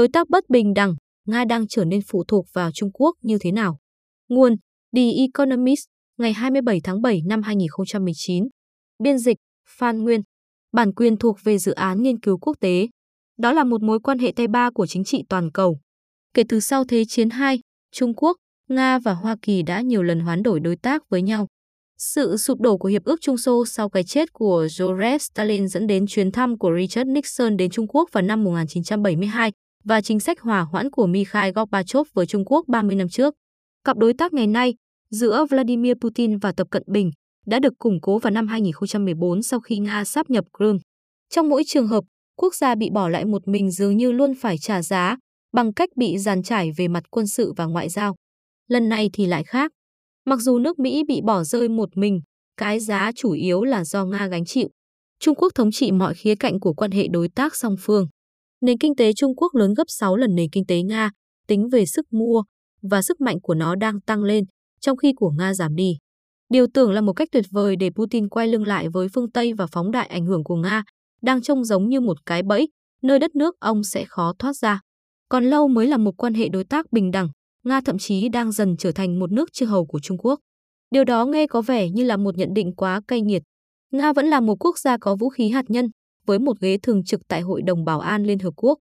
Đối tác bất bình đẳng, Nga đang trở nên phụ thuộc vào Trung Quốc như thế nào? Nguồn The Economist, ngày 27 tháng 7 năm 2019. Biên dịch Phan Nguyên. Bản quyền thuộc về dự án nghiên cứu quốc tế. Đó là một mối quan hệ tay ba của chính trị toàn cầu. Kể từ sau Thế chiến II, Trung Quốc, Nga và Hoa Kỳ đã nhiều lần hoán đổi đối tác với nhau. Sự sụp đổ của Hiệp ước Trung Xô sau cái chết của Joseph Stalin dẫn đến chuyến thăm của Richard Nixon đến Trung Quốc vào năm 1972 và chính sách hòa hoãn của Mikhail Gorbachev với Trung Quốc 30 năm trước. Cặp đối tác ngày nay giữa Vladimir Putin và Tập Cận Bình đã được củng cố vào năm 2014 sau khi Nga sáp nhập Crimea. Trong mỗi trường hợp, quốc gia bị bỏ lại một mình dường như luôn phải trả giá bằng cách bị giàn trải về mặt quân sự và ngoại giao. Lần này thì lại khác. Mặc dù nước Mỹ bị bỏ rơi một mình, cái giá chủ yếu là do Nga gánh chịu. Trung Quốc thống trị mọi khía cạnh của quan hệ đối tác song phương. Nền kinh tế Trung Quốc lớn gấp 6 lần nền kinh tế Nga, tính về sức mua, và sức mạnh của nó đang tăng lên, trong khi của Nga giảm đi. Điều tưởng là một cách tuyệt vời để Putin quay lưng lại với phương Tây và phóng đại ảnh hưởng của Nga, đang trông giống như một cái bẫy, nơi đất nước ông sẽ khó thoát ra. Còn lâu mới là một quan hệ đối tác bình đẳng, Nga thậm chí đang dần trở thành một nước chư hầu của Trung Quốc. Điều đó nghe có vẻ như là một nhận định quá cay nghiệt. Nga vẫn là một quốc gia có vũ khí hạt nhân, với một ghế thường trực tại Hội đồng Bảo an Liên Hợp Quốc.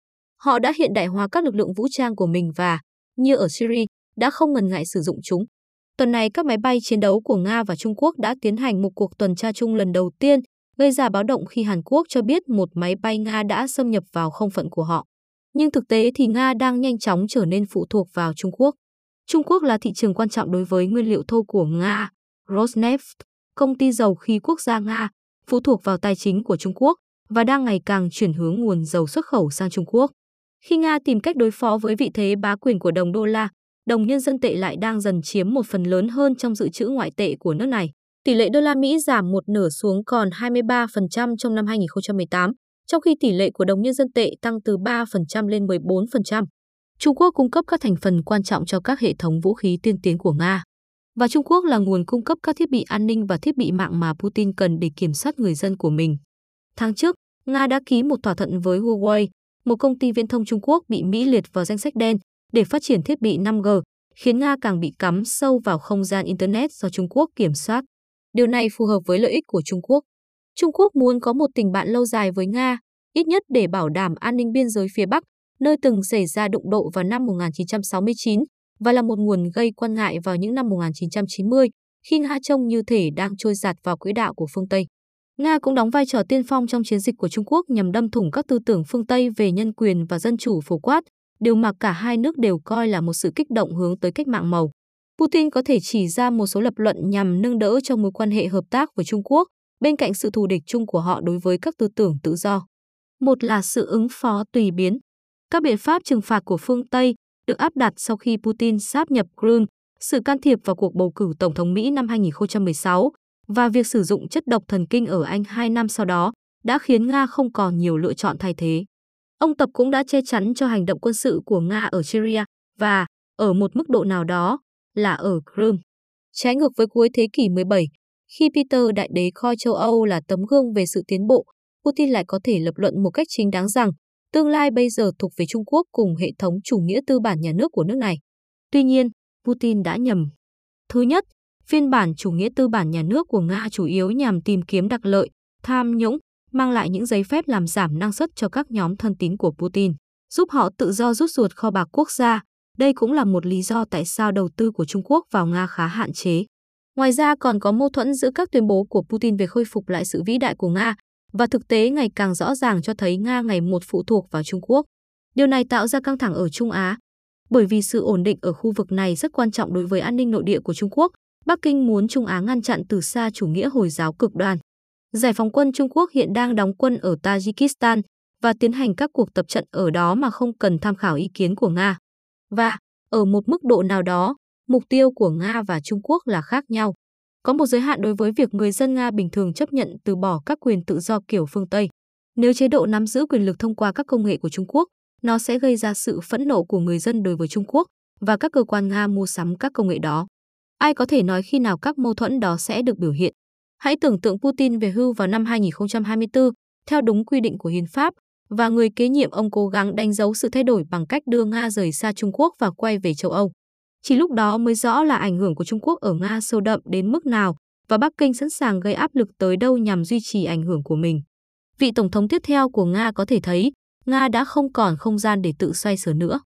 Họ đã hiện đại hóa các lực lượng vũ trang của mình và, như ở Syria, đã không ngần ngại sử dụng chúng. Tuần này, các máy bay chiến đấu của Nga và Trung Quốc đã tiến hành một cuộc tuần tra chung lần đầu tiên, gây ra báo động khi Hàn Quốc cho biết một máy bay Nga đã xâm nhập vào không phận của họ. Nhưng thực tế thì Nga đang nhanh chóng trở nên phụ thuộc vào Trung Quốc. Trung Quốc là thị trường quan trọng đối với nguyên liệu thô của Nga. Rosneft, công ty dầu khí quốc gia Nga, phụ thuộc vào tài chính của Trung Quốc và đang ngày càng chuyển hướng nguồn dầu xuất khẩu sang Trung Quốc. Khi Nga tìm cách đối phó với vị thế bá quyền của đồng đô la, đồng nhân dân tệ lại đang dần chiếm một phần lớn hơn trong dự trữ ngoại tệ của nước này. Tỷ lệ đô la Mỹ giảm một nửa xuống còn 23% trong năm 2018, trong khi tỷ lệ của đồng nhân dân tệ tăng từ 3% lên 14%. Trung Quốc cung cấp các thành phần quan trọng cho các hệ thống vũ khí tiên tiến của Nga. Và Trung Quốc là nguồn cung cấp các thiết bị an ninh và thiết bị mạng mà Putin cần để kiểm soát người dân của mình. Tháng trước, Nga đã ký một thỏa thuận với Huawei, một công ty viễn thông Trung Quốc bị Mỹ liệt vào danh sách đen để phát triển thiết bị 5G, khiến Nga càng bị cắm sâu vào không gian Internet do Trung Quốc kiểm soát. Điều này phù hợp với lợi ích của Trung Quốc. Trung Quốc muốn có một tình bạn lâu dài với Nga, ít nhất để bảo đảm an ninh biên giới phía Bắc, nơi từng xảy ra đụng độ vào năm 1969 và là một nguồn gây quan ngại vào những năm 1990 khi Nga trông như thể đang trôi giạt vào quỹ đạo của phương Tây. Nga cũng đóng vai trò tiên phong trong chiến dịch của Trung Quốc nhằm đâm thủng các tư tưởng phương Tây về nhân quyền và dân chủ phổ quát, điều mà cả hai nước đều coi là một sự kích động hướng tới cách mạng màu. Putin có thể chỉ ra một số lập luận nhằm nâng đỡ cho mối quan hệ hợp tác với Trung Quốc, bên cạnh sự thù địch chung của họ đối với các tư tưởng tự do. Một là sự ứng phó tùy biến. Các biện pháp trừng phạt của phương Tây được áp đặt sau khi Putin sáp nhập Crimea, sự can thiệp vào cuộc bầu cử Tổng thống Mỹ năm 2016 và việc sử dụng chất độc thần kinh ở Anh hai năm sau đó đã khiến Nga không còn nhiều lựa chọn thay thế. Ông Tập cũng đã che chắn cho hành động quân sự của Nga ở Syria và, ở một mức độ nào đó, là ở Crimea. Trái ngược với cuối thế kỷ 17, khi Peter Đại đế coi châu Âu là tấm gương về sự tiến bộ, Putin lại có thể lập luận một cách chính đáng rằng tương lai bây giờ thuộc về Trung Quốc cùng hệ thống chủ nghĩa tư bản nhà nước của nước này. Tuy nhiên, Putin đã nhầm. Thứ nhất, phiên bản chủ nghĩa tư bản nhà nước của Nga chủ yếu nhằm tìm kiếm đặc lợi, tham nhũng, mang lại những giấy phép làm giảm năng suất cho các nhóm thân tín của Putin, giúp họ tự do rút ruột kho bạc quốc gia. Đây cũng là một lý do tại sao đầu tư của Trung Quốc vào Nga khá hạn chế. Ngoài ra còn có mâu thuẫn giữa các tuyên bố của Putin về khôi phục lại sự vĩ đại của Nga và thực tế ngày càng rõ ràng cho thấy Nga ngày một phụ thuộc vào Trung Quốc. Điều này tạo ra căng thẳng ở Trung Á. Bởi vì sự ổn định ở khu vực này rất quan trọng đối với an ninh nội địa của Trung Quốc, Bắc Kinh muốn Trung Á ngăn chặn từ xa chủ nghĩa Hồi giáo cực đoan. Giải phóng quân Trung Quốc hiện đang đóng quân ở Tajikistan và tiến hành các cuộc tập trận ở đó mà không cần tham khảo ý kiến của Nga. Và, ở một mức độ nào đó, mục tiêu của Nga và Trung Quốc là khác nhau. Có một giới hạn đối với việc người dân Nga bình thường chấp nhận từ bỏ các quyền tự do kiểu phương Tây. Nếu chế độ nắm giữ quyền lực thông qua các công nghệ của Trung Quốc, nó sẽ gây ra sự phẫn nộ của người dân đối với Trung Quốc và các cơ quan Nga mua sắm các công nghệ đó. Ai có thể nói khi nào các mâu thuẫn đó sẽ được biểu hiện? Hãy tưởng tượng Putin về hưu vào năm 2024, theo đúng quy định của hiến pháp, và người kế nhiệm ông cố gắng đánh dấu sự thay đổi bằng cách đưa Nga rời xa Trung Quốc và quay về châu Âu. Chỉ lúc đó mới rõ là ảnh hưởng của Trung Quốc ở Nga sâu đậm đến mức nào và Bắc Kinh sẵn sàng gây áp lực tới đâu nhằm duy trì ảnh hưởng của mình. Vị tổng thống tiếp theo của Nga có thể thấy Nga đã không còn không gian để tự xoay sở nữa.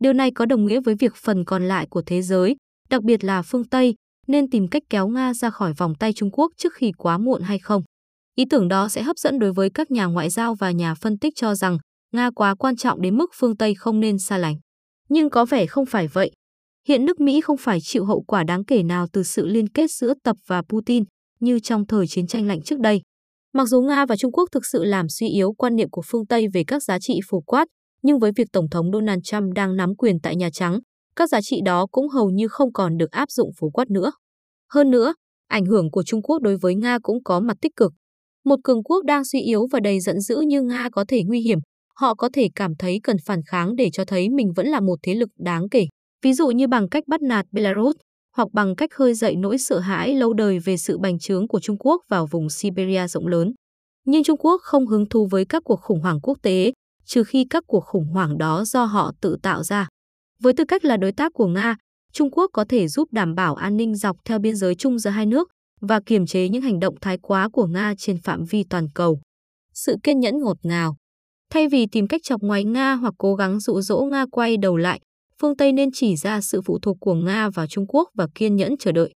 Điều này có đồng nghĩa với việc phần còn lại của thế giới, đặc biệt là phương Tây, nên tìm cách kéo Nga ra khỏi vòng tay Trung Quốc trước khi quá muộn hay không. Ý tưởng đó sẽ hấp dẫn đối với các nhà ngoại giao và nhà phân tích cho rằng Nga quá quan trọng đến mức phương Tây không nên xa lánh. Nhưng có vẻ không phải vậy. Hiện nước Mỹ không phải chịu hậu quả đáng kể nào từ sự liên kết giữa Tập và Putin như trong thời chiến tranh lạnh trước đây. Mặc dù Nga và Trung Quốc thực sự làm suy yếu quan niệm của phương Tây về các giá trị phổ quát, nhưng với việc Tổng thống Donald Trump đang nắm quyền tại Nhà Trắng, các giá trị đó cũng hầu như không còn được áp dụng phổ quát nữa. Hơn nữa, ảnh hưởng của Trung Quốc đối với Nga cũng có mặt tích cực. Một cường quốc đang suy yếu và đầy giận dữ như Nga có thể nguy hiểm, họ có thể cảm thấy cần phản kháng để cho thấy mình vẫn là một thế lực đáng kể. Ví dụ như bằng cách bắt nạt Belarus, hoặc bằng cách khơi dậy nỗi sợ hãi lâu đời về sự bành trướng của Trung Quốc vào vùng Siberia rộng lớn. Nhưng Trung Quốc không hứng thú với các cuộc khủng hoảng quốc tế, trừ khi các cuộc khủng hoảng đó do họ tự tạo ra. Với tư cách là đối tác của Nga, Trung Quốc có thể giúp đảm bảo an ninh dọc theo biên giới chung giữa hai nước và kiềm chế những hành động thái quá của Nga trên phạm vi toàn cầu. Sự kiên nhẫn ngọt ngào. Thay vì tìm cách chọc ngoáy Nga hoặc cố gắng dụ dỗ Nga quay đầu lại, phương Tây nên chỉ ra sự phụ thuộc của Nga vào Trung Quốc và kiên nhẫn chờ đợi.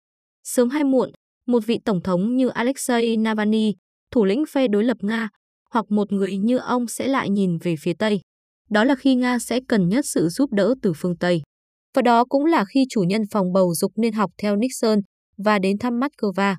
Sớm hay muộn, một vị tổng thống như Alexei Navalny, thủ lĩnh phe đối lập Nga, hoặc một người như ông sẽ lại nhìn về phía Tây. Đó là khi Nga sẽ cần nhất sự giúp đỡ từ phương Tây. Và đó cũng là khi chủ nhân phòng bầu dục nên học theo Nixon và đến thăm Moscow.